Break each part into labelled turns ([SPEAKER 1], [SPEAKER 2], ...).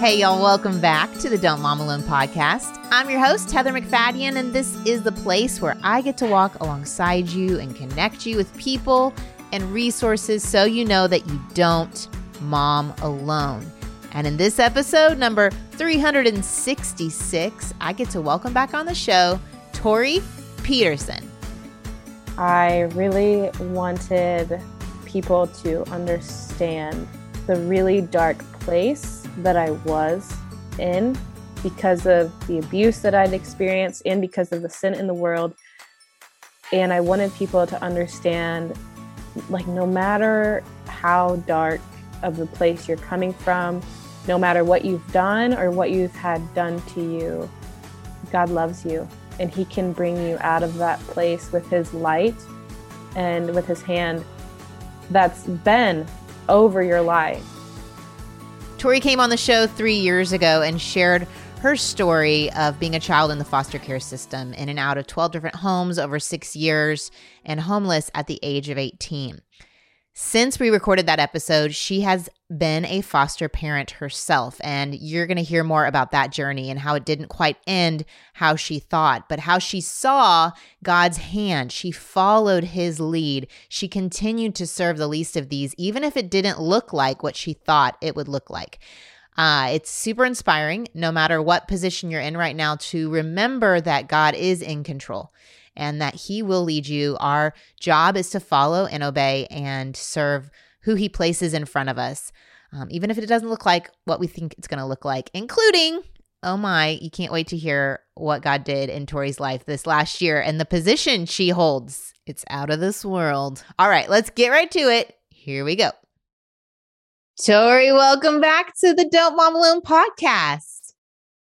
[SPEAKER 1] Hey, y'all, welcome back to the Don't Mom Alone podcast. I'm your host, Heather MacFadyen, and this is the place where I get to walk alongside you and connect you with people and resources so you know that you don't mom alone. And in this episode, number 366, I get to welcome back on the show Tori Petersen.
[SPEAKER 2] I really wanted people to understand the really dark place that I was in because of the abuse that I'd experienced and because of the sin in the world. And I wanted people to understand like, no matter how dark of the place you're coming from, no matter what you've done or what you've had done to you, God loves you and He can bring you out of that place with His light and with His hand that's been over your life
[SPEAKER 1] Tori came on the show three years ago and shared her story of being a child in the foster care system in and out of 12 different homes over six years and homeless at the age of 18. Since we recorded that episode, she has been a foster parent herself. And you're going to hear more about that journey and how it didn't quite end how she thought, but how she saw God's hand. She followed his lead. She continued to serve the least of these, even if it didn't look like what she thought it would look like. Uh, it's super inspiring, no matter what position you're in right now, to remember that God is in control and that He will lead you. Our job is to follow and obey and serve who He places in front of us, um, even if it doesn't look like what we think it's going to look like, including. Oh my, you can't wait to hear what God did in Tori's life this last year and the position she holds. It's out of this world. All right, let's get right to it. Here we go. Tori, welcome back to the Don't Mom Alone podcast.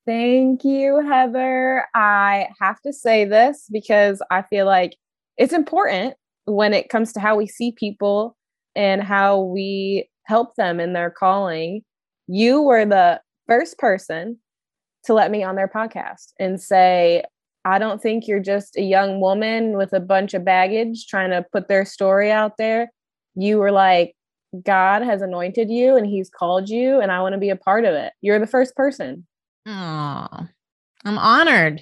[SPEAKER 2] Thank you, Heather. I have to say this because I feel like it's important when it comes to how we see people and how we help them in their calling. You were the first person to let me on their podcast and say, I don't think you're just a young woman with a bunch of baggage trying to put their story out there. You were like, God has anointed you and he's called you, and I want to be a part of it. You're the first person.
[SPEAKER 1] Oh, I'm honored.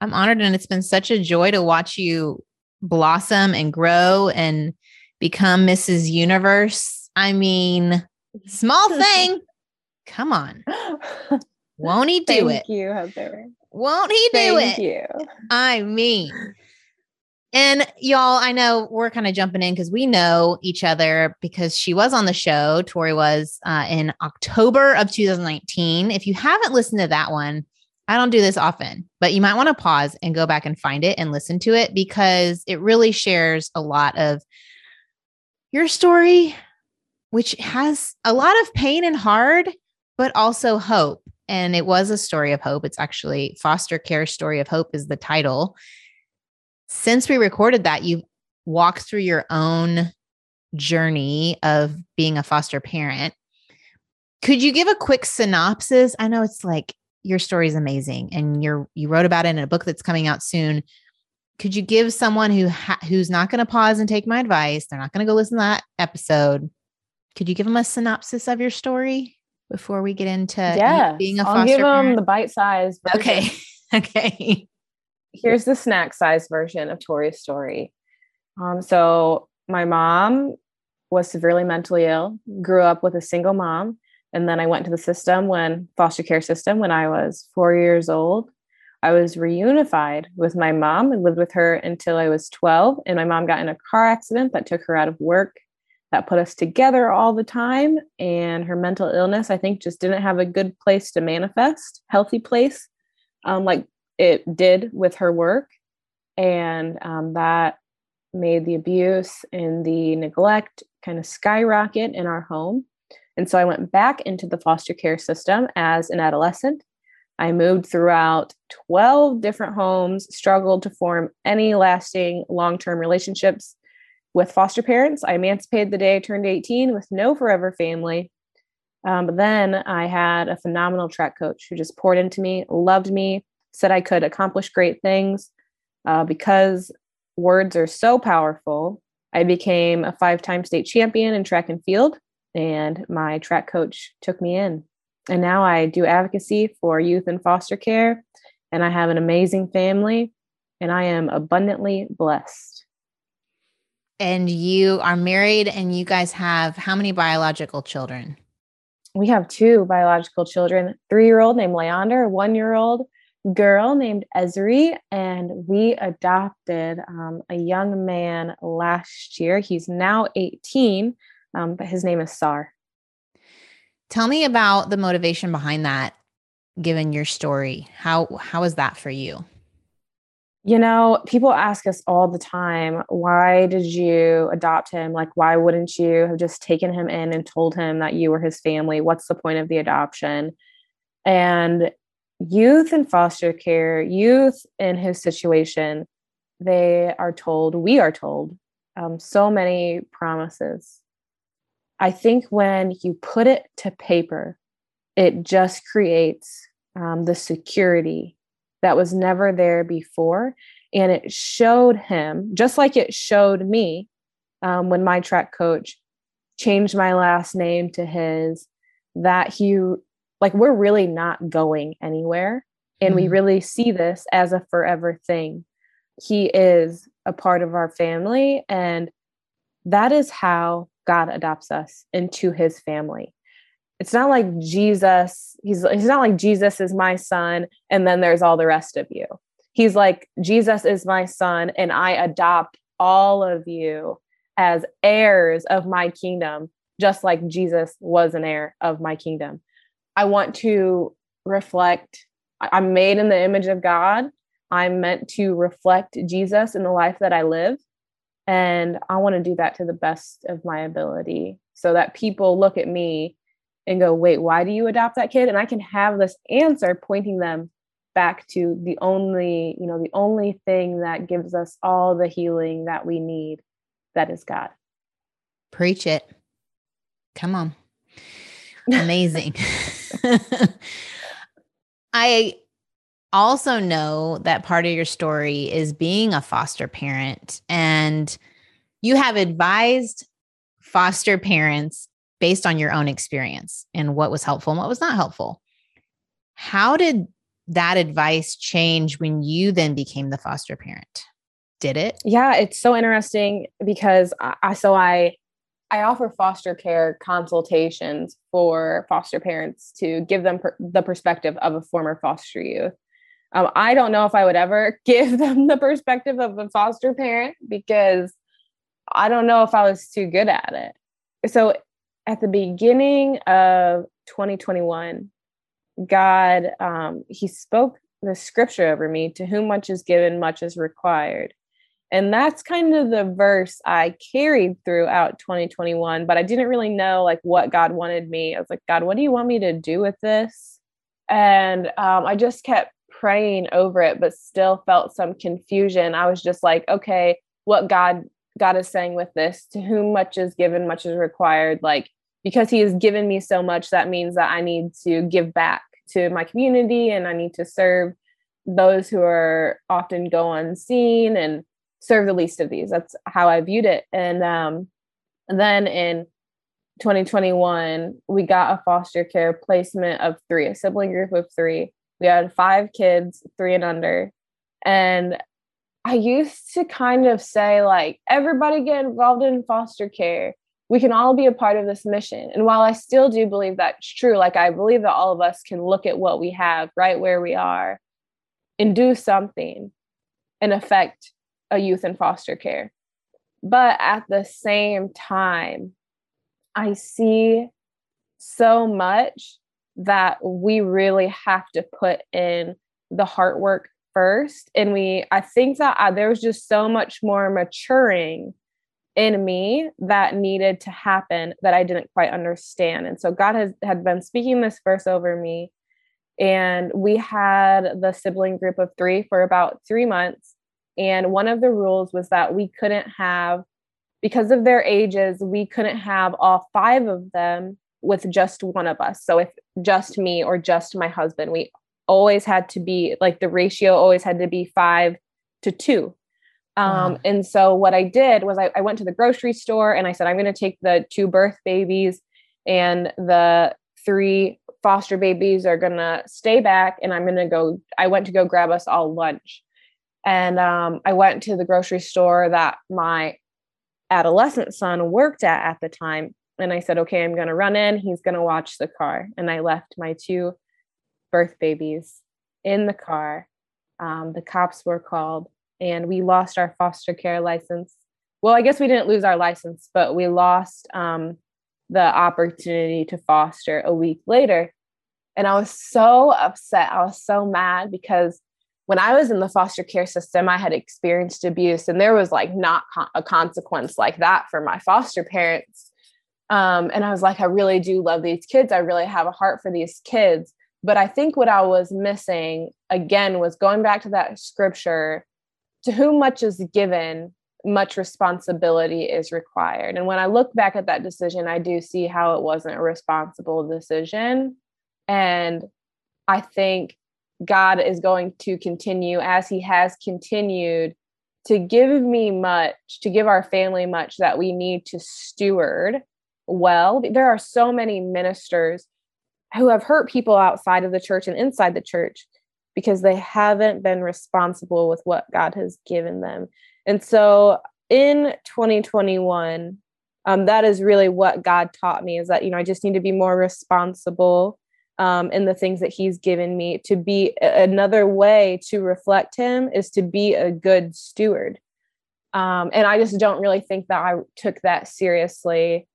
[SPEAKER 1] I'm honored. And it's been such a joy to watch you blossom and grow and become Mrs. Universe. I mean, small thing. Come on. Won't he do
[SPEAKER 2] Thank
[SPEAKER 1] it?
[SPEAKER 2] Thank you, Heather.
[SPEAKER 1] Won't he do
[SPEAKER 2] Thank
[SPEAKER 1] it?
[SPEAKER 2] you.
[SPEAKER 1] I mean, and y'all, I know we're kind of jumping in because we know each other because she was on the show. Tori was uh, in October of 2019. If you haven't listened to that one, I don't do this often, but you might want to pause and go back and find it and listen to it because it really shares a lot of your story, which has a lot of pain and hard, but also hope. And it was a story of hope. It's actually Foster Care Story of Hope is the title since we recorded that, you've walked through your own journey of being a foster parent. Could you give a quick synopsis? I know it's like your story is amazing and you're you wrote about it in a book that's coming out soon. Could you give someone who ha- who's not going to pause and take my advice, they're not going to go listen to that episode. Could you give them a synopsis of your story before we get into
[SPEAKER 2] yeah,
[SPEAKER 1] being a
[SPEAKER 2] I'll
[SPEAKER 1] foster
[SPEAKER 2] give
[SPEAKER 1] parent?
[SPEAKER 2] them the bite size.
[SPEAKER 1] Okay. okay
[SPEAKER 2] here's the snack size version of Tori's story. Um, so my mom was severely mentally ill, grew up with a single mom, and then I went to the system when foster care system when I was four years old. I was reunified with my mom and lived with her until I was 12. And my mom got in a car accident that took her out of work. That put us together all the time. And her mental illness, I think, just didn't have a good place to manifest, healthy place. Um, like it did with her work. And um, that made the abuse and the neglect kind of skyrocket in our home. And so I went back into the foster care system as an adolescent. I moved throughout 12 different homes, struggled to form any lasting long term relationships with foster parents. I emancipated the day I turned 18 with no forever family. Um, but then I had a phenomenal track coach who just poured into me, loved me, said I could accomplish great things. Uh, because words are so powerful, I became a five time state champion in track and field, and my track coach took me in. and now I do advocacy for youth in foster care. And I have an amazing family, and I am abundantly blessed.
[SPEAKER 1] And you are married, and you guys have how many biological children?
[SPEAKER 2] We have two biological children three year old named Leander, one year old girl named Esri, and we adopted um, a young man last year. He's now 18, um, but his name is Sar.
[SPEAKER 1] Tell me about the motivation behind that, given your story. How how is that for you?
[SPEAKER 2] You know, people ask us all the time, why did you adopt him? Like, why wouldn't you have just taken him in and told him that you were his family? What's the point of the adoption? And youth in foster care, youth in his situation, they are told, we are told, um, so many promises. I think when you put it to paper, it just creates um, the security that was never there before. And it showed him, just like it showed me um, when my track coach changed my last name to his, that he like we're really not going anywhere. And mm-hmm. we really see this as a forever thing. He is a part of our family and that is how god adopts us into his family. It's not like jesus he's he's not like jesus is my son and then there's all the rest of you. He's like jesus is my son and i adopt all of you as heirs of my kingdom just like jesus was an heir of my kingdom I want to reflect, I'm made in the image of God. I'm meant to reflect Jesus in the life that I live. And I want to do that to the best of my ability so that people look at me and go, wait, why do you adopt that kid? And I can have this answer pointing them back to the only, you know, the only thing that gives us all the healing that we need that is God.
[SPEAKER 1] Preach it. Come on. Amazing. I also know that part of your story is being a foster parent, and you have advised foster parents based on your own experience and what was helpful and what was not helpful. How did that advice change when you then became the foster parent? Did it?
[SPEAKER 2] Yeah, it's so interesting because I so I I offer foster care consultations for foster parents to give them per- the perspective of a former foster youth. Um, I don't know if I would ever give them the perspective of a foster parent because I don't know if I was too good at it. So at the beginning of 2021, God, um, He spoke the scripture over me to whom much is given, much is required. And that's kind of the verse I carried throughout 2021, but I didn't really know like what God wanted me. I was like, God, what do you want me to do with this? And um, I just kept praying over it, but still felt some confusion. I was just like, okay, what God God is saying with this, to whom much is given, much is required. Like, because He has given me so much, that means that I need to give back to my community and I need to serve those who are often go unseen and serve the least of these. That's how I viewed it. And um, then in 2021, we got a foster care placement of three, a sibling group of three. We had five kids, three and under. And I used to kind of say, like, everybody get involved in foster care. We can all be a part of this mission. And while I still do believe that's true, like, I believe that all of us can look at what we have right where we are and do something and affect a youth in foster care. But at the same time, I see so much that we really have to put in the heart work first. And we, I think that I, there was just so much more maturing in me that needed to happen that I didn't quite understand. And so God has had been speaking this verse over me. And we had the sibling group of three for about three months. And one of the rules was that we couldn't have, because of their ages, we couldn't have all five of them with just one of us. So if just me or just my husband, we always had to be like the ratio always had to be five to two. Um, wow. And so what I did was I, I went to the grocery store and I said, I'm going to take the two birth babies and the three foster babies are going to stay back and I'm going to go. I went to go grab us all lunch. And um, I went to the grocery store that my adolescent son worked at at the time. And I said, okay, I'm going to run in. He's going to watch the car. And I left my two birth babies in the car. Um, the cops were called and we lost our foster care license. Well, I guess we didn't lose our license, but we lost um, the opportunity to foster a week later. And I was so upset. I was so mad because when I was in the foster care system, I had experienced abuse, and there was like not con- a consequence like that for my foster parents. Um, and I was like, I really do love these kids. I really have a heart for these kids. But I think what I was missing again was going back to that scripture to whom much is given, much responsibility is required. And when I look back at that decision, I do see how it wasn't a responsible decision. And I think God is going to continue as He has continued to give me much, to give our family much that we need to steward well. There are so many ministers who have hurt people outside of the church and inside the church because they haven't been responsible with what God has given them. And so in 2021, um, that is really what God taught me is that, you know, I just need to be more responsible um, in the things that He's given me. To be another way to reflect Him is to be a good steward. Um, and I just don't really think that I took that seriously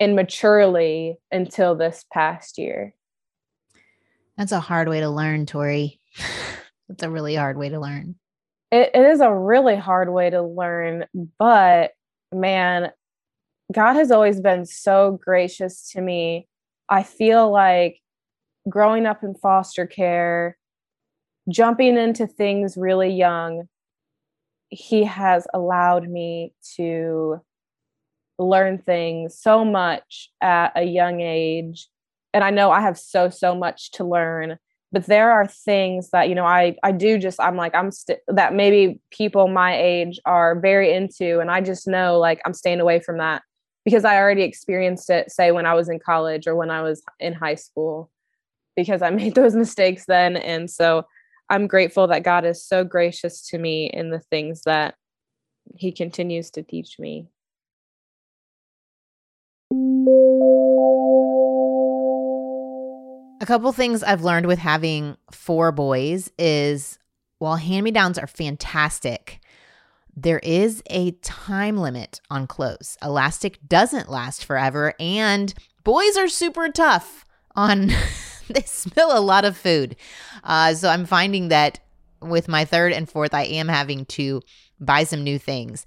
[SPEAKER 2] and maturely until this past year.
[SPEAKER 1] That's a hard way to learn, Tori. it's a really hard way to learn.
[SPEAKER 2] It, it is a really hard way to learn, but man, God has always been so gracious to me. I feel like growing up in foster care, jumping into things really young, He has allowed me to learn things so much at a young age. And I know I have so, so much to learn but there are things that you know i i do just i'm like i'm st- that maybe people my age are very into and i just know like i'm staying away from that because i already experienced it say when i was in college or when i was in high school because i made those mistakes then and so i'm grateful that god is so gracious to me in the things that he continues to teach me
[SPEAKER 1] A couple things I've learned with having four boys is while hand me downs are fantastic, there is a time limit on clothes. Elastic doesn't last forever, and boys are super tough on, they spill a lot of food. Uh, so I'm finding that with my third and fourth, I am having to buy some new things.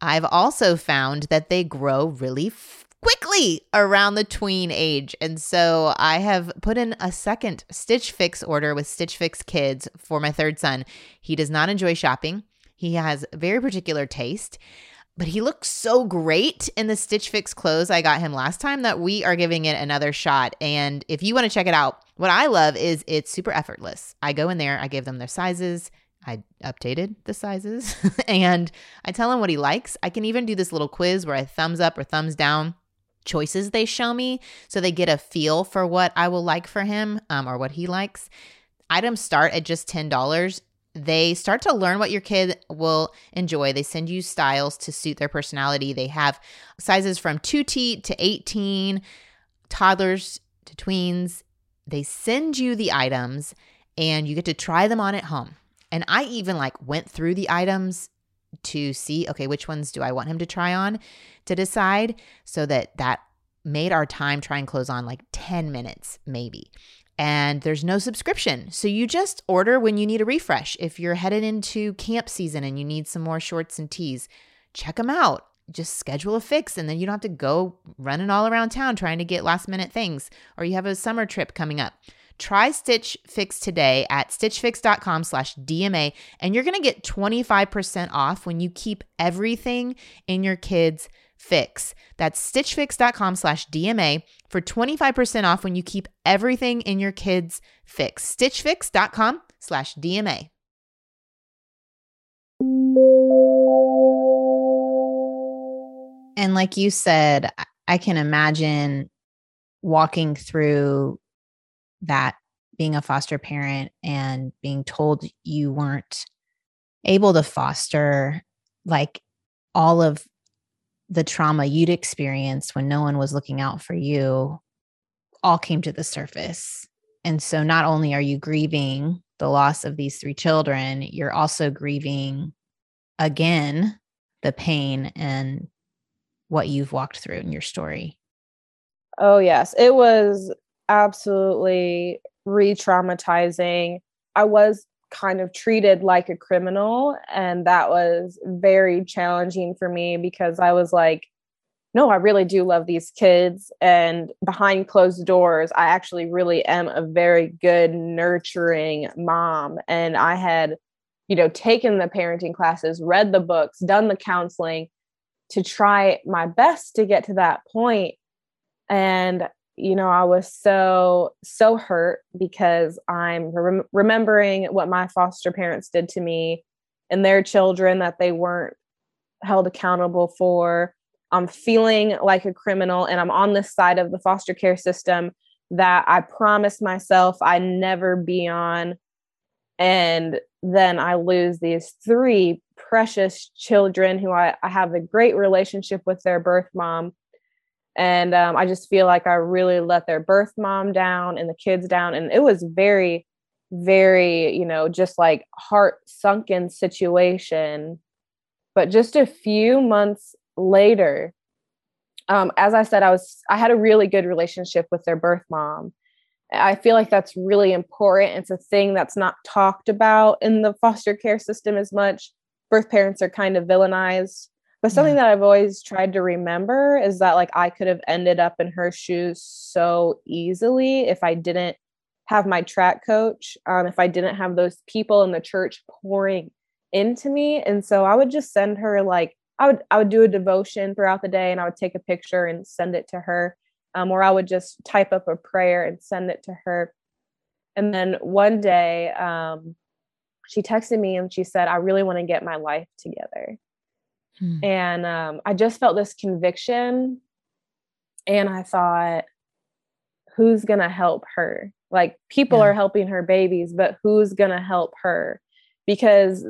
[SPEAKER 1] I've also found that they grow really quickly around the tween age. And so I have put in a second Stitch Fix order with Stitch Fix Kids for my third son. He does not enjoy shopping, he has very particular taste. But he looks so great in the Stitch Fix clothes I got him last time that we are giving it another shot. And if you want to check it out, what I love is it's super effortless. I go in there, I give them their sizes, I updated the sizes, and I tell him what he likes. I can even do this little quiz where I thumbs up or thumbs down choices they show me so they get a feel for what I will like for him um, or what he likes. Items start at just $10. They start to learn what your kid will enjoy. They send you styles to suit their personality. They have sizes from 2T to 18, toddlers to tweens. They send you the items and you get to try them on at home. And I even like went through the items to see okay which ones do i want him to try on to decide so that that made our time try and close on like 10 minutes maybe and there's no subscription. So you just order when you need a refresh. If you're headed into camp season and you need some more shorts and tees check them out. Just schedule a fix and then you don't have to go running all around town trying to get last minute things or you have a summer trip coming up Try Stitch Fix today at stitchfix.com slash DMA, and you're going to get 25% off when you keep everything in your kids' fix. That's stitchfix.com slash DMA for 25% off when you keep everything in your kids' fix. stitchfix.com slash DMA. And like you said, I can imagine walking through that being a foster parent and being told you weren't able to foster like all of the trauma you'd experienced when no one was looking out for you all came to the surface. And so not only are you grieving the loss of these three children, you're also grieving again the pain and what you've walked through in your story.
[SPEAKER 2] Oh, yes. It was absolutely re traumatizing. I was kind of treated like a criminal, and that was very challenging for me because I was like, no, I really do love these kids. And behind closed doors, I actually really am a very good, nurturing mom. And I had, you know, taken the parenting classes, read the books, done the counseling to try my best to get to that point. And, you know, I was so, so hurt because I'm rem- remembering what my foster parents did to me and their children that they weren't held accountable for I'm feeling like a criminal and I'm on this side of the foster care system that I promised myself I'd never be on. And then I lose these three precious children who I, I have a great relationship with their birth mom. And um, I just feel like I really let their birth mom down and the kids down. And it was very, very, you know, just like heart sunken situation. But just a few months later um, as i said i was i had a really good relationship with their birth mom i feel like that's really important it's a thing that's not talked about in the foster care system as much birth parents are kind of villainized but something that i've always tried to remember is that like i could have ended up in her shoes so easily if i didn't have my track coach um, if i didn't have those people in the church pouring into me and so i would just send her like I would I would do a devotion throughout the day and I would take a picture and send it to her. Um, or I would just type up a prayer and send it to her. And then one day, um, she texted me and she said, I really want to get my life together. Hmm. And um, I just felt this conviction. And I thought, who's going to help her? Like, people yeah. are helping her babies, but who's going to help her? Because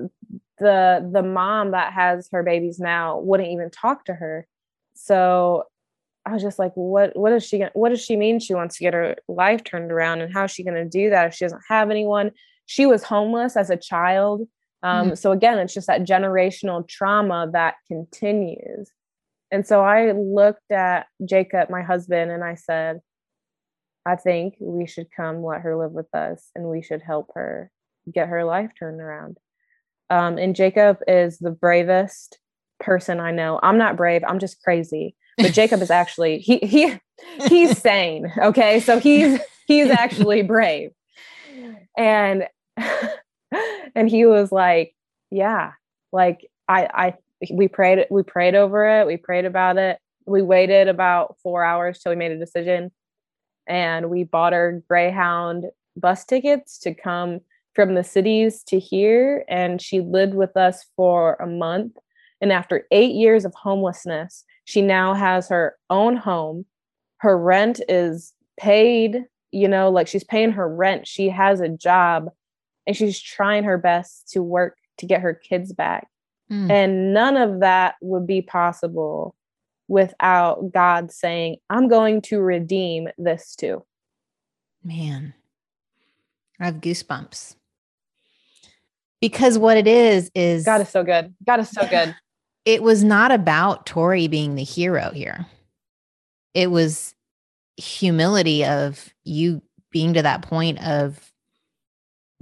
[SPEAKER 2] the the mom that has her babies now wouldn't even talk to her so i was just like what what is she gonna, what does she mean she wants to get her life turned around and how is she going to do that if she doesn't have anyone she was homeless as a child um, mm-hmm. so again it's just that generational trauma that continues and so i looked at jacob my husband and i said i think we should come let her live with us and we should help her get her life turned around um, and Jacob is the bravest person I know. I'm not brave. I'm just crazy. But Jacob is actually he he he's sane. Okay, so he's he's actually brave. And and he was like, yeah, like I I we prayed we prayed over it. We prayed about it. We waited about four hours till we made a decision, and we bought our Greyhound bus tickets to come from the cities to here. And she lived with us for a month. And after 8 years of homelessness she now has her own home. Her rent is paid you know like she's paying her rent. She has a job and she's trying her best to work to get her kids back mm. and none of that would be possible without god saying i'm going to redeem this too
[SPEAKER 1] man I have goosebumps because what it is is
[SPEAKER 2] God is so good. God is so good.
[SPEAKER 1] It was not about Tori being the hero here. It was humility of you being to that point of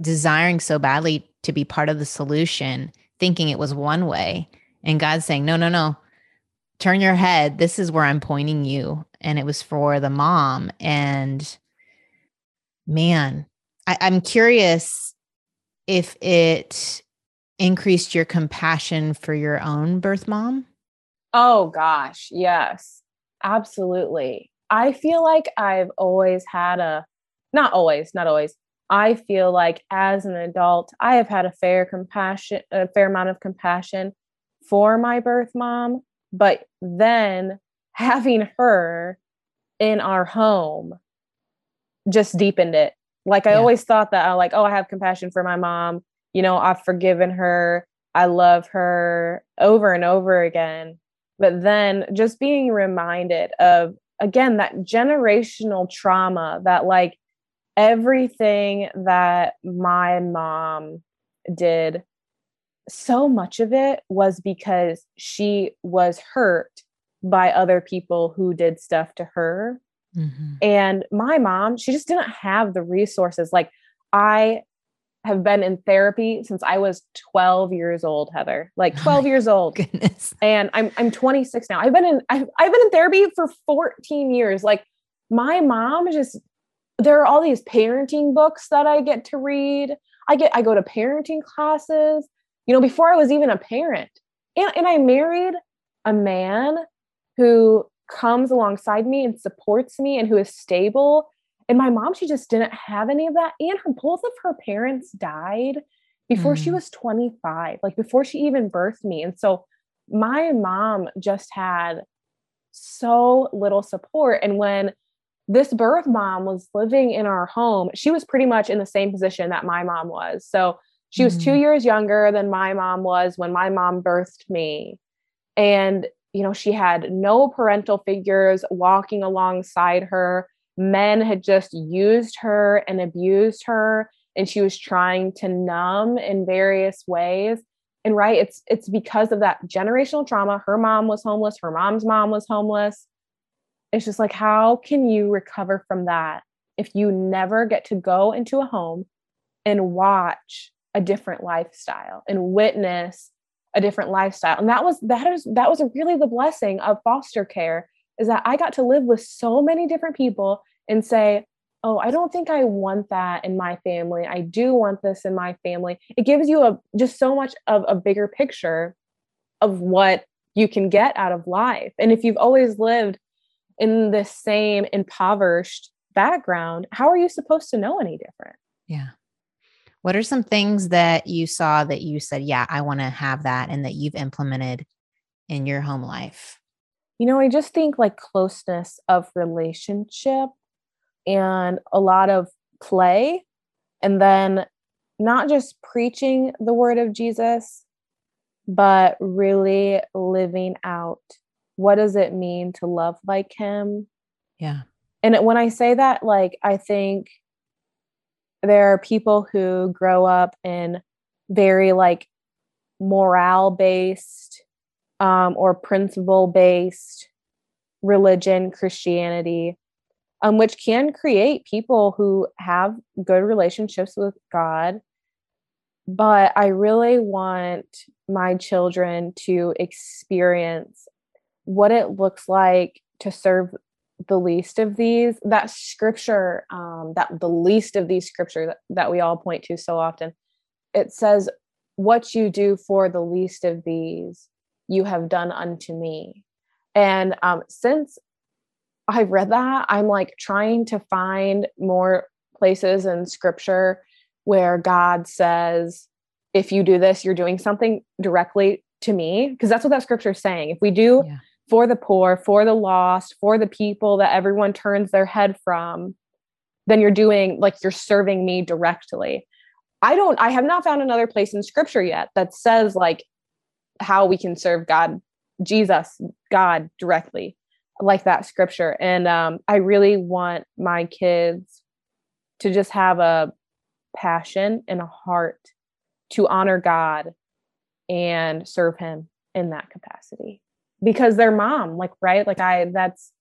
[SPEAKER 1] desiring so badly to be part of the solution, thinking it was one way, and God saying, No, no, no, turn your head. This is where I'm pointing you. And it was for the mom. And man, I, I'm curious if it increased your compassion for your own birth mom?
[SPEAKER 2] Oh gosh, yes. Absolutely. I feel like I've always had a not always, not always. I feel like as an adult, I have had a fair compassion a fair amount of compassion for my birth mom, but then having her in our home just deepened it Like I yeah. always thought that I uh, like, oh, I have compassion for my mom. You know, I've forgiven her. I love her over and over again. But then just being reminded of again that generational trauma that like everything that my mom did so much of it was because she was hurt by other people who did stuff to her. Mm-hmm. And my mom, she just didn't have the resources. Like, I have been in therapy since I was 12 years old, Heather. Like 12 oh years old.
[SPEAKER 1] Goodness.
[SPEAKER 2] And I'm I'm 26 now. I've been in I've, I've been in therapy for 14 years. Like my mom just there are all these parenting books that I get to read. I get I go to parenting classes. You know, before I was even a parent. And and I married a man who comes alongside me and supports me and who is stable. And my mom, she just didn't have any of that. And her both of her parents died before mm. she was 25, like before she even birthed me. And so my mom just had so little support. And when this birth mom was living in our home, she was pretty much in the same position that my mom was. So she was mm. two years younger than my mom was when my mom birthed me. And you know, she had no parental figures walking alongside her. Men had just used her and abused her, and she was trying to numb in various ways. And right, it's it's because of that generational trauma. Her mom was homeless, her mom's mom was homeless. It's just like, how can you recover from that if you never get to go into a home and watch a different lifestyle and witness a different lifestyle? And that was that is that was really the blessing of foster care is that i got to live with so many different people and say oh i don't think i want that in my family. I do want this in my family. It gives you a just so much of a bigger picture of what you can get out of life. And if you've always lived in the same impoverished background how are you supposed to know any different
[SPEAKER 1] yeah what are some things that you saw that you said, yeah, I want to have that and that you've implemented in your home life?
[SPEAKER 2] You know, I just think like closeness of relationship and a lot of play. And then not just preaching the word of Jesus, but really living out what does it mean to love like him?
[SPEAKER 1] Yeah.
[SPEAKER 2] And when I say that, like, I think there are people who grow up in very like morale based um, or principle based religion, Christianity, um, which can create people who have good relationships with God. But I really want my children to experience what it looks like to serve the least of these. That scripture um that the least of these scripture that, that we all point to so often it says what you do for the least of these you have done unto me. And um since i've read that i'm like trying to find more places in scripture where god says if you do this you're doing something directly to me. Because that's what that scripture is saying. If we do yeah for the poor, for the lost, for the people that everyone turns their head from, then you're doing like you're serving me directly. I don't, I have not found another place in scripture yet that says like how we can serve God, Jesus, God directly, like that scripture. And um, I really want my kids to just have a passion and a heart to honor God and serve Him in that capacity because their mom like right? Like i that's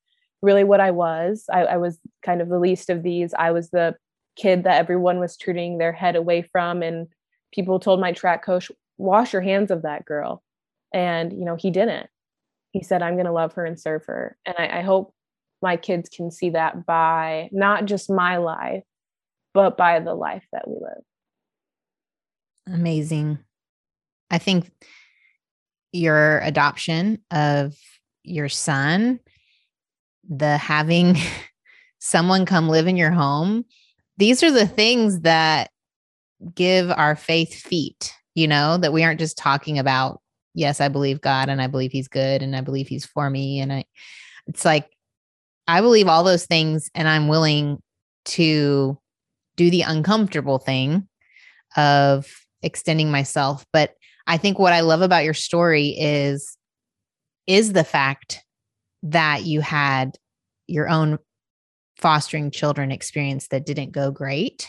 [SPEAKER 2] really what i was. I, I was kind of the least of these. I was the kid that everyone was turning their head away from and people told my track coach wash your hands of that girl. And you know he didn't. He said i'm going to love her and serve her. And I, I hope my kids can see that by not just my life but by the life that we live.
[SPEAKER 1] Amazing. I think your adoption of your son, the having someone come live in your home, these are the things that give our faith feet, you know, that we aren't just talking about, yes, I believe God and I believe he's good and I believe he's for me. And I, it's like, I believe all those things and I'm willing to do the uncomfortable thing of extending myself. But I think what I love about your story is is the fact that you had your own fostering children experience that didn't go great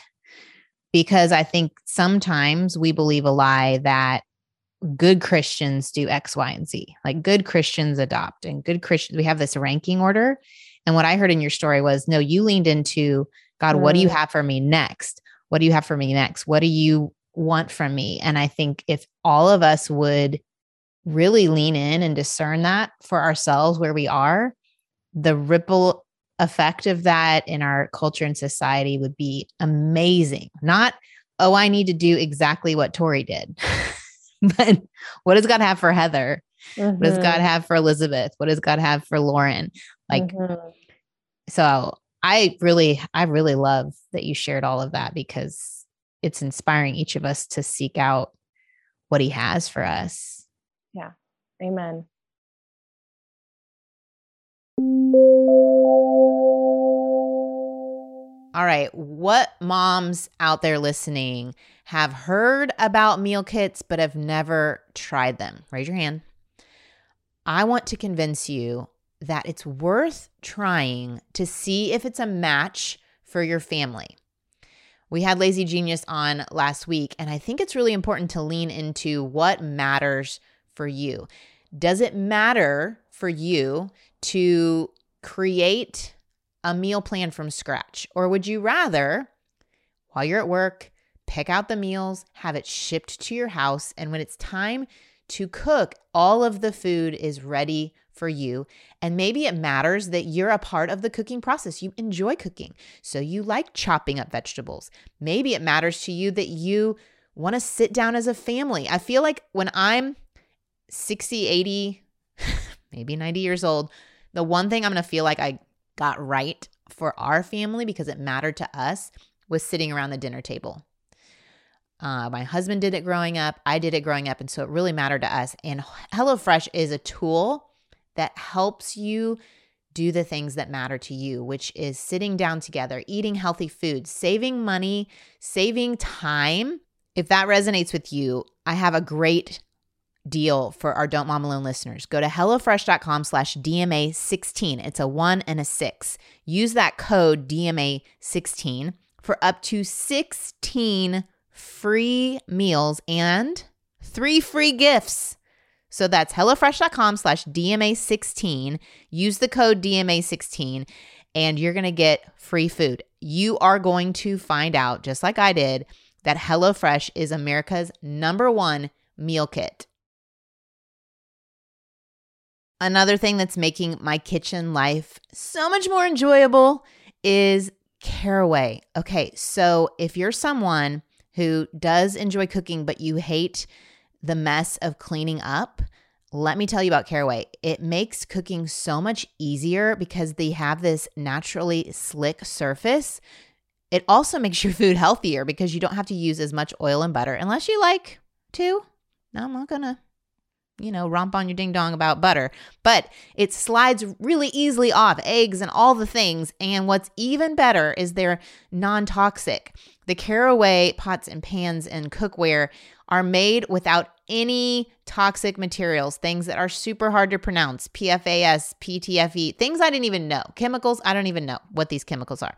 [SPEAKER 1] because I think sometimes we believe a lie that good Christians do X, Y, and Z. Like good Christians adopt and good Christians, we have this ranking order. And what I heard in your story was no, you leaned into God, what do you mm. have for me next? What do you have for me next? What do you want from me? And I think if all of us would really lean in and discern that for ourselves where we are, the ripple effect of that in our culture and society would be amazing. Not, oh, I need to do exactly what Tori did. but what does God have for Heather? Mm-hmm. What does God mm-hmm. have for Elizabeth? What does God have for Lauren? Like, mm-hmm. so I really, I really love that you shared all of that because it's inspiring each of us to seek out what He has for us.
[SPEAKER 2] Yeah. Amen.
[SPEAKER 1] All right. What moms out there listening have heard about meal kits but have never tried them? Raise your hand. I want to convince you that it's worth trying to see if it's a match for your family. We had Lazy Genius on last week, and I think it's really important to lean into what matters for you. Does it matter for you to create a meal plan from scratch? Or would you rather, while you're at work, pick out the meals, have it shipped to your house, and when it's time to cook, all of the food is ready for you. And maybe it matters that you're a part of the cooking process. You enjoy cooking, so you like chopping up vegetables. Maybe it matters to you that you want to sit down as a family. I feel like when I'm 60, 80, maybe 90 years old, the one thing I'm going to feel like I got right for our family because it mattered to us was sitting around the dinner table. Uh, my husband did it growing up. I did it growing up. And so it really mattered to us. And HelloFresh is a tool that helps you do the things that matter to you, which is sitting down together, eating healthy food, saving money, saving time. If that resonates with you, I have a great deal for our Don't Mom Alone listeners. Go to HelloFresh.com slash DMA16. It's a one and a six. Use that code DMA16 for up to 16 free meals and three free gifts. So that's HelloFresh.com slash DMA16. Use the code DMA16 and you're going to get free food. You are going to find out, just like I did, that HelloFresh is America's number one meal kit. Another thing that's making my kitchen life so much more enjoyable is caraway. Okay, so if you're someone who does enjoy cooking, but you hate the mess of cleaning up, let me tell you about caraway. It makes cooking so much easier because they have this naturally slick surface. It also makes your food healthier because you don't have to use as much oil and butter unless you like to. No, I'm not gonna you know, romp on your ding dong about butter, but it slides really easily off eggs and all the things. And what's even better is they're non toxic. The caraway pots and pans and cookware are made without any toxic materials, things that are super hard to pronounce PFAS, PTFE, things I didn't even know, chemicals, I don't even know what these chemicals are.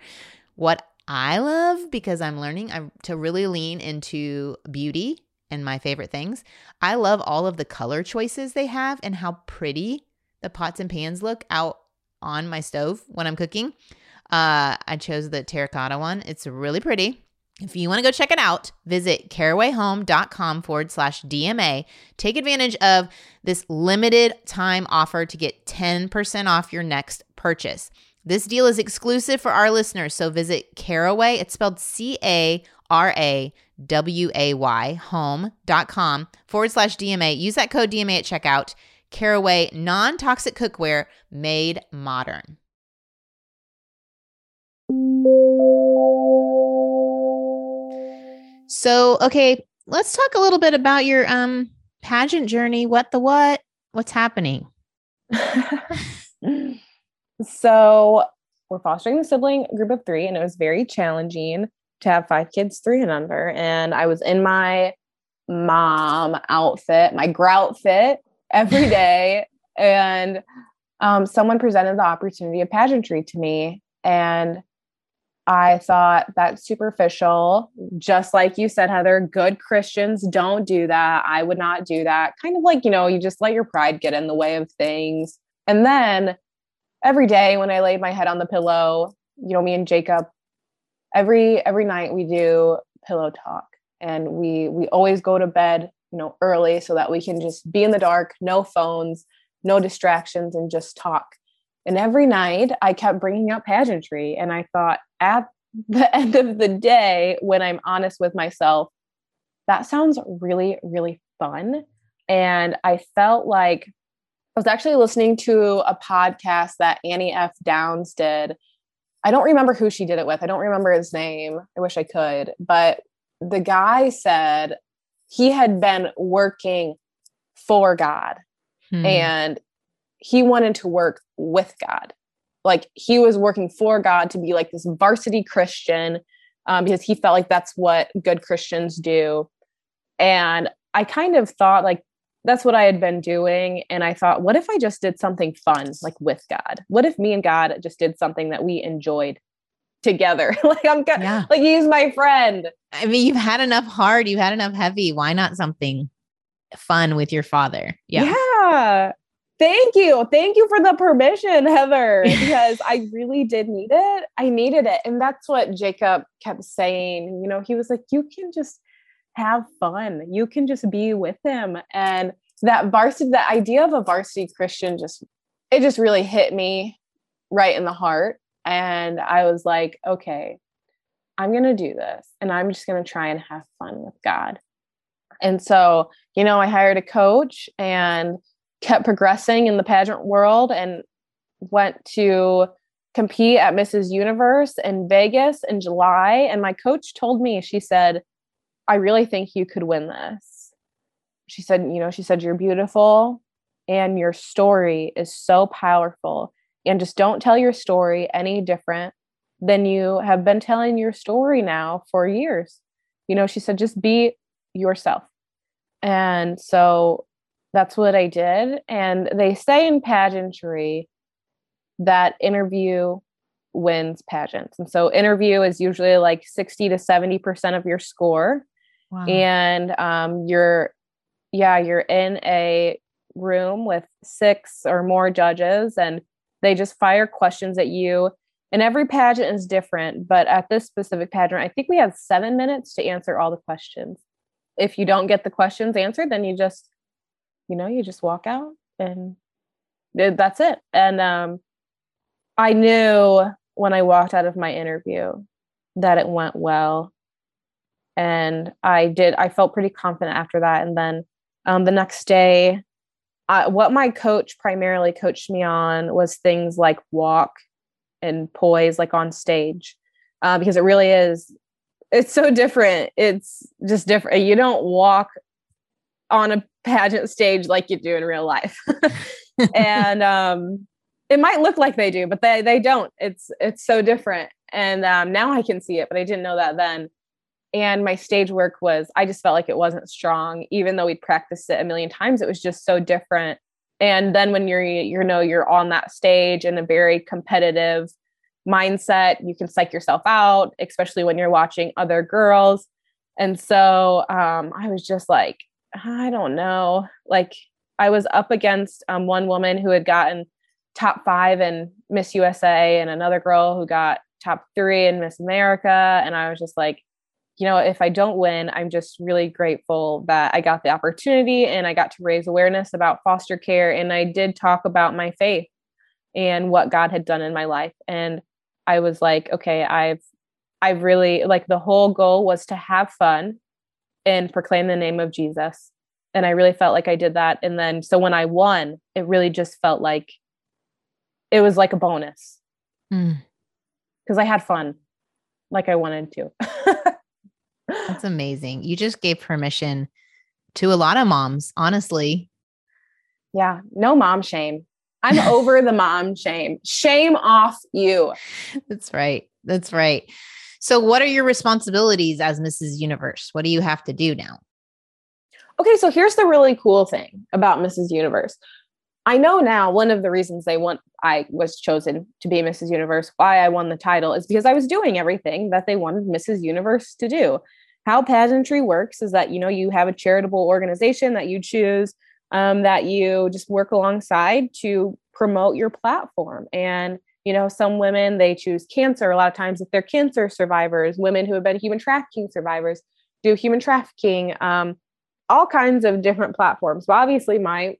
[SPEAKER 1] What I love because I'm learning to really lean into beauty and my favorite things. I love all of the color choices they have and how pretty the pots and pans look out on my stove when I'm cooking. Uh, I chose the terracotta one. It's really pretty. If you want to go check it out, visit carawayhome.com forward slash DMA. Take advantage of this limited time offer to get 10% off your next purchase. This deal is exclusive for our listeners, so visit Caraway. It's spelled C A R A W A Y, home.com forward slash DMA. Use that code DMA at checkout. Caraway non toxic cookware made modern. So, okay, let's talk a little bit about your um pageant journey. What the what? What's happening?
[SPEAKER 2] so, we're fostering the sibling group of 3 and it was very challenging to have five kids, three and under. And I was in my mom outfit, my grout fit every day. and um, someone presented the opportunity of pageantry to me. And I thought that's superficial. Just like you said, Heather, good Christians don't do that. I would not do that. Kind of like, you know, you just let your pride get in the way of things. And then every day when I laid my head on the pillow, you know, me and Jacob, every every night we do pillow talk. And we we always go to bed, you know, early so that we can just be in the dark, no phones, no distractions, and just talk. And every night I kept bringing up pageantry. And I thought, at the end of the day, when I'm honest with myself, that sounds really, really fun. And I felt like I was actually listening to a podcast that Annie F. Downs did. I don't remember who she did it with. I don't remember his name. I wish I could. But the guy said he had been working for God hmm. and he wanted to work with God. Like he was working for God to be like this varsity Christian um, because he felt like that's what good Christians do. And I kind of thought like that's what I had been doing. And I thought, what if I just did something fun, like with God? What if me and God just did something that we enjoyed together? like I'm yeah. like he's my friend.
[SPEAKER 1] I mean, you've had enough hard, you've had enough heavy. Why not something fun with your father?
[SPEAKER 2] Yeah. Yeah. Thank you. Thank you for the permission, Heather, because I really did need it. I needed it. And that's what Jacob kept saying. You know, he was like, you can just have fun. You can just be with him. And that varsity, the idea of a varsity Christian just, it just really hit me right in the heart. And I was like, okay, I'm going to do this and I'm just going to try and have fun with God. And so, you know, I hired a coach and kept progressing in the pageant world and went to compete at Mrs. Universe in Vegas in July. And my coach told me, she said, I really think you could win this. She said, you know, she said, you're beautiful and your story is so powerful. And just don't tell your story any different than you have been telling your story now for years. You know, she said, just be yourself. And so that's what I did. And they say in pageantry that interview wins pageants. And so interview is usually like 60 to 70% of your score. Wow. And um, you're, yeah, you're in a room with six or more judges and they just fire questions at you. And every pageant is different, but at this specific pageant, I think we have seven minutes to answer all the questions. If you don't get the questions answered, then you just you know you just walk out and that's it. And um i knew when i walked out of my interview that it went well. And i did i felt pretty confident after that. And then um, the next day I, what my coach primarily coached me on was things like walk and poise like on stage uh, because it really is it's so different. It's just different. You don't walk on a pageant stage like you do in real life. and um, it might look like they do, but they they don't. It's it's so different. And um, now I can see it, but I didn't know that then. And my stage work was I just felt like it wasn't strong, even though we'd practiced it a million times. It was just so different. And then when you're you know you're on that stage in a very competitive mindset, you can psych yourself out, especially when you're watching other girls. And so um, I was just like, I don't know. Like I was up against um, one woman who had gotten top five in Miss USA and another girl who got top three in Miss America. And I was just like, you know, if I don't win, I'm just really grateful that I got the opportunity and I got to raise awareness about foster care. And I did talk about my faith and what God had done in my life. And I was like, okay, I've, I've really like the whole goal was to have fun and proclaim the name of Jesus. And I really felt like I did that. And then, so when I won, it really just felt like it was like a bonus because mm. I had fun like I wanted to.
[SPEAKER 1] That's amazing. You just gave permission to a lot of moms, honestly.
[SPEAKER 2] Yeah, no mom shame. I'm over the mom shame. Shame off you.
[SPEAKER 1] That's right. That's right. So, what are your responsibilities as Mrs. Universe? What do you have to do now?
[SPEAKER 2] Okay, so here's the really cool thing about Mrs. Universe. I know now one of the reasons they want I was chosen to be Mrs. Universe, why I won the title is because I was doing everything that they wanted Mrs. Universe to do. How pageantry works is that you know you have a charitable organization that you choose um, that you just work alongside to promote your platform and you know some women they choose cancer a lot of times if they're cancer survivors women who have been human trafficking survivors do human trafficking um, all kinds of different platforms but obviously my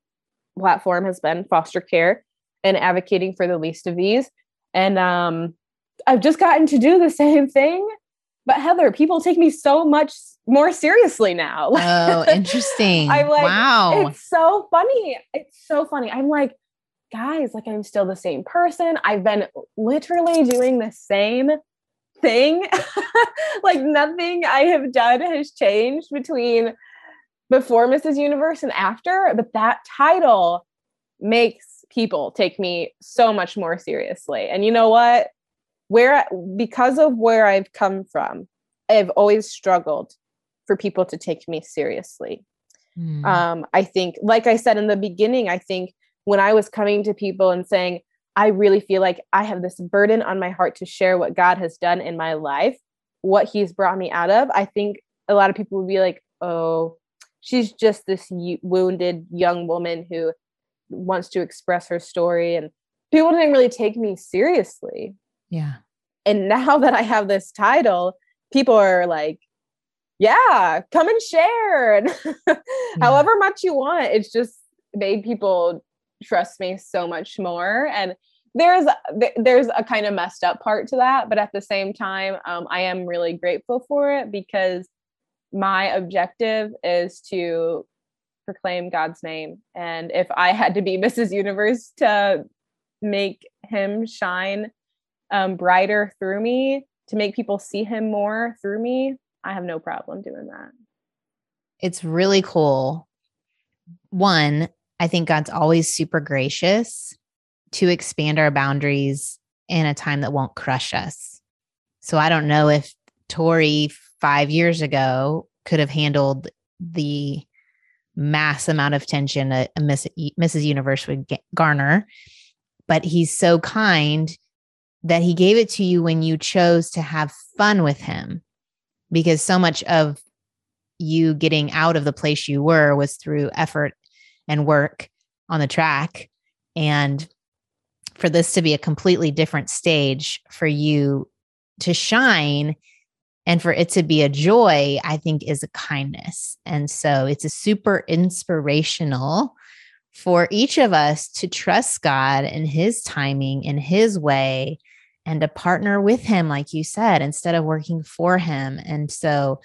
[SPEAKER 2] platform has been foster care and advocating for the least of these. And um, I've just gotten to do the same thing. But Heather, people take me so much more seriously now.
[SPEAKER 1] Oh, interesting.
[SPEAKER 2] I'm like,
[SPEAKER 1] wow.
[SPEAKER 2] It's so funny. It's so funny. I'm like, guys, like I'm still the same person. I've been literally doing the same thing. like nothing I have done has changed between before Mrs. Universe and after, but that title makes people take me so much more seriously. And you know what? Where because of where I've come from, I've always struggled for people to take me seriously. Mm. Um, I think, like I said in the beginning, I think when I was coming to people and saying, I really feel like I have this burden on my heart to share what God has done in my life, what He's brought me out of, I think a lot of people would be like, oh, she's just this wounded young woman who wants to express her story and people didn't really take me seriously
[SPEAKER 1] yeah
[SPEAKER 2] and now that i have this title people are like yeah come and share and yeah. however much you want it's just made people trust me so much more and there's there's a kind of messed up part to that but at the same time um, i am really grateful for it because my objective is to proclaim God's name. And if I had to be Mrs. Universe to make him shine um, brighter through me, to make people see him more through me, I have no problem doing that.
[SPEAKER 1] It's really cool. One, I think God's always super gracious to expand our boundaries in a time that won't crush us. So I don't know if Tori five years ago could have handled the mass amount of tension a, a Miss, Mrs. Universe would get, garner. But he's so kind that he gave it to you when you chose to have fun with him, because so much of you getting out of the place you were was through effort and work on the track. And for this to be a completely different stage for you to shine and for it to be a joy, I think is a kindness. And so it's a super inspirational for each of us to trust God and his timing in his way and to partner with him, like you said, instead of working for him. And so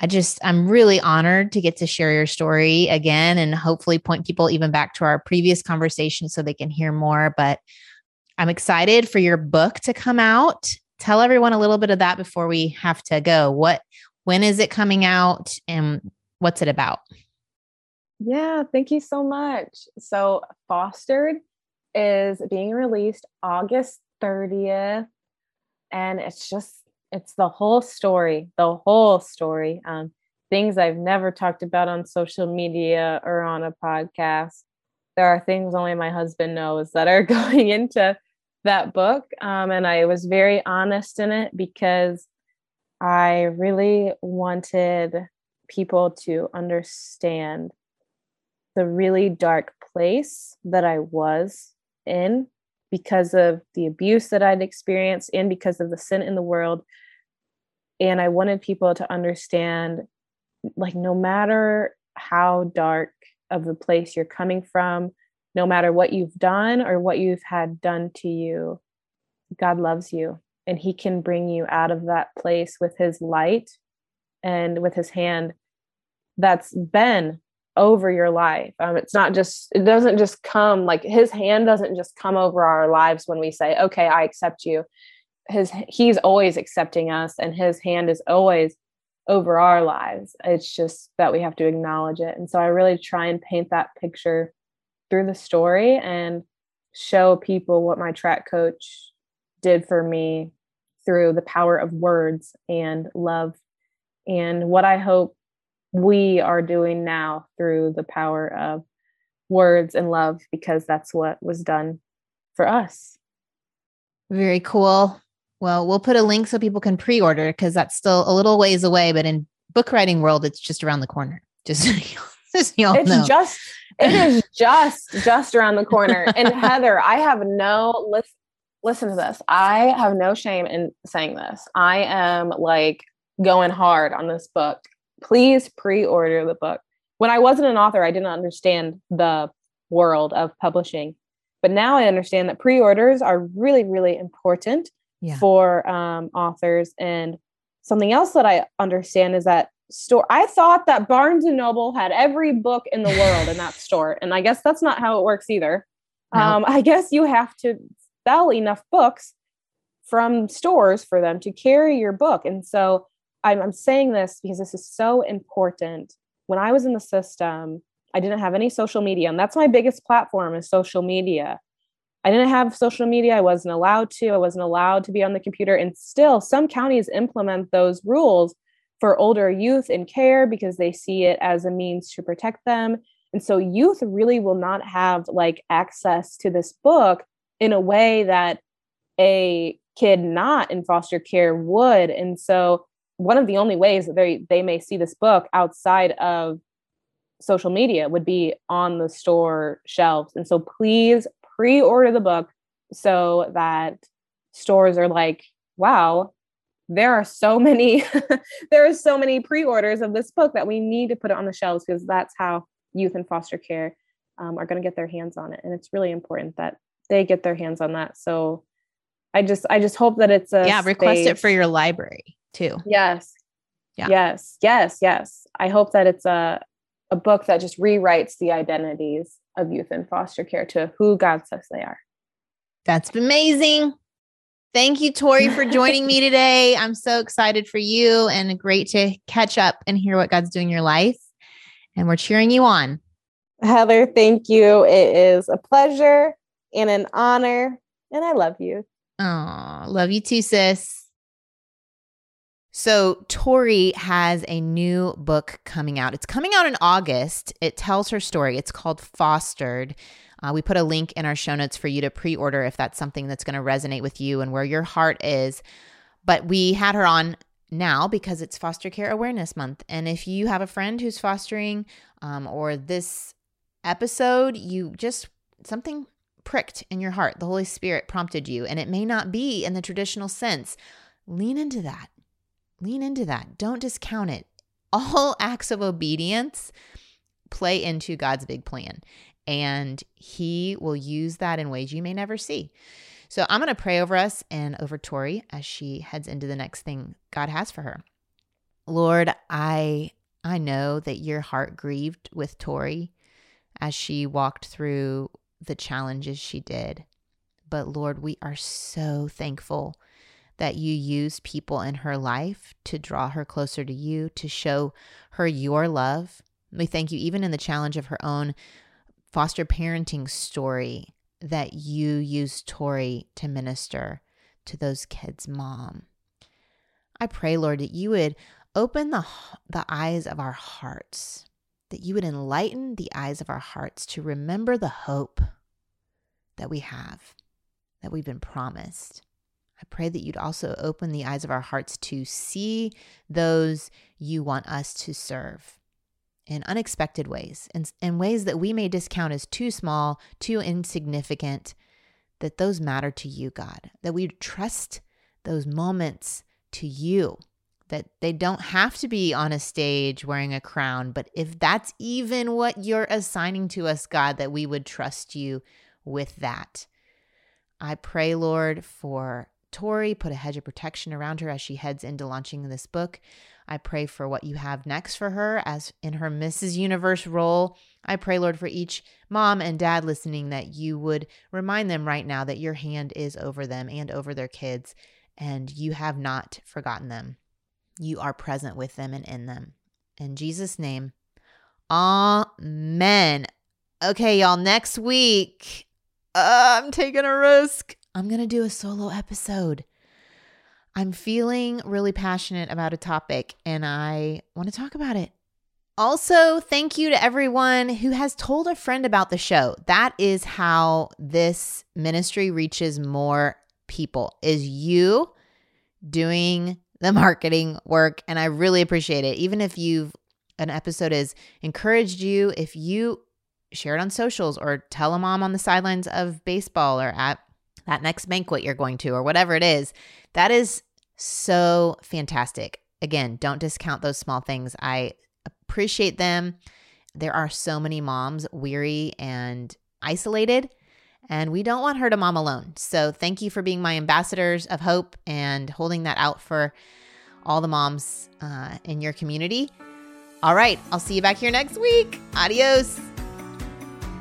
[SPEAKER 1] I just, I'm really honored to get to share your story again and hopefully point people even back to our previous conversation so they can hear more. But I'm excited for your book to come out tell everyone a little bit of that before we have to go. What, when is it coming out and what's it about?
[SPEAKER 2] Yeah, thank you so much. So, Fostered is being released August 30th. And it's just, it's the whole story, the whole story. Um, things I've never talked about on social media or on a podcast. There are things only my husband knows that are going into that book. Um, and I was very honest in it because I really wanted people to understand the really dark place that I was in because of the abuse that I'd experienced and because of the sin in the world. And I wanted people to understand like, no matter how dark of the place you're coming from, no matter what you've done or what you've had done to you, God loves you and He can bring you out of that place with His light and with His hand that's been over your life. Um, it's not just, it doesn't just come like His hand doesn't just come over our lives when we say, okay, I accept you. His, He's always accepting us and His hand is always over our lives. It's just that we have to acknowledge it. And so I really try and paint that picture through the story and show people what my track coach did for me through the power of words and love and what I hope we are doing now through the power of words and love because that's what was done for us.
[SPEAKER 1] Very cool. Well, we'll put a link so people can pre-order because that's still a little ways away, but in book writing world, it's just around the corner. Just, just y'all
[SPEAKER 2] it's
[SPEAKER 1] know.
[SPEAKER 2] just it is just just around the corner. And Heather, I have no listen listen to this. I have no shame in saying this. I am like going hard on this book. Please pre-order the book. When I wasn't an author, I didn't understand the world of publishing. But now I understand that pre-orders are really, really important yeah. for um, authors. And something else that I understand is that store. I thought that Barnes and Noble had every book in the world in that store, and I guess that's not how it works either. No. Um, I guess you have to sell enough books from stores for them to carry your book, and so I'm, I'm saying this because this is so important. When I was in the system, I didn't have any social media, and that's my biggest platform is social media. I didn't have social media. I wasn't allowed to. I wasn't allowed to be on the computer. And still, some counties implement those rules for older youth in care because they see it as a means to protect them. And so, youth really will not have like access to this book in a way that a kid not in foster care would. And so, one of the only ways that they they may see this book outside of social media would be on the store shelves. And so please pre-order the book so that stores are like, wow, there are so many there are so many pre-orders of this book that we need to put it on the shelves because that's how youth in foster care um, are going to get their hands on it. And it's really important that they get their hands on that. So i just i just hope that it's a
[SPEAKER 1] yeah request it for your library too.
[SPEAKER 2] Yes. Yeah. yes. Yes. Yes. I hope that it's a a book that just rewrites the identities of youth in foster care to who God says they are.
[SPEAKER 1] That's amazing. Thank you, Tori, for joining me today. I'm so excited for you and great to catch up and hear what God's doing in your life. And we're cheering you on.
[SPEAKER 2] Heather, thank you. It is a pleasure and an honor. And I love you.
[SPEAKER 1] Oh, love you too, sis. So, Tori has a new book coming out. It's coming out in August. It tells her story. It's called Fostered. Uh, we put a link in our show notes for you to pre order if that's something that's going to resonate with you and where your heart is. But we had her on now because it's Foster Care Awareness Month. And if you have a friend who's fostering um, or this episode, you just something pricked in your heart, the Holy Spirit prompted you, and it may not be in the traditional sense. Lean into that lean into that. Don't discount it. All acts of obedience play into God's big plan, and He will use that in ways you may never see. So I'm going to pray over us and over Tori as she heads into the next thing God has for her. Lord, I I know that your heart grieved with Tori as she walked through the challenges she did. But Lord, we are so thankful that you use people in her life to draw her closer to you, to show her your love. We thank you, even in the challenge of her own foster parenting story, that you used Tori to minister to those kids' mom. I pray, Lord, that you would open the, the eyes of our hearts, that you would enlighten the eyes of our hearts to remember the hope that we have, that we've been promised. I pray that you'd also open the eyes of our hearts to see those you want us to serve in unexpected ways, in, in ways that we may discount as too small, too insignificant, that those matter to you, God, that we trust those moments to you, that they don't have to be on a stage wearing a crown, but if that's even what you're assigning to us, God, that we would trust you with that. I pray, Lord, for Tori, put a hedge of protection around her as she heads into launching this book. I pray for what you have next for her as in her Mrs. Universe role. I pray, Lord, for each mom and dad listening that you would remind them right now that your hand is over them and over their kids, and you have not forgotten them. You are present with them and in them. In Jesus' name, Amen. Okay, y'all, next week, uh, I'm taking a risk. I'm going to do a solo episode.
[SPEAKER 3] I'm feeling really passionate about a topic and I want to talk about it. Also, thank you to everyone who has told a friend about the show. That is how this ministry reaches more people. Is you doing the marketing work and I really appreciate it. Even if you've an episode has encouraged you, if you share it on socials or tell a mom on the sidelines of baseball or at that next banquet you're going to or whatever it is, that is so fantastic. Again, don't discount those small things. I appreciate them. There are so many moms weary and isolated, and we don't want her to mom alone. So, thank you for being my ambassadors of hope and holding that out for all the moms uh, in your community. All right, I'll see you back here next week. Adios.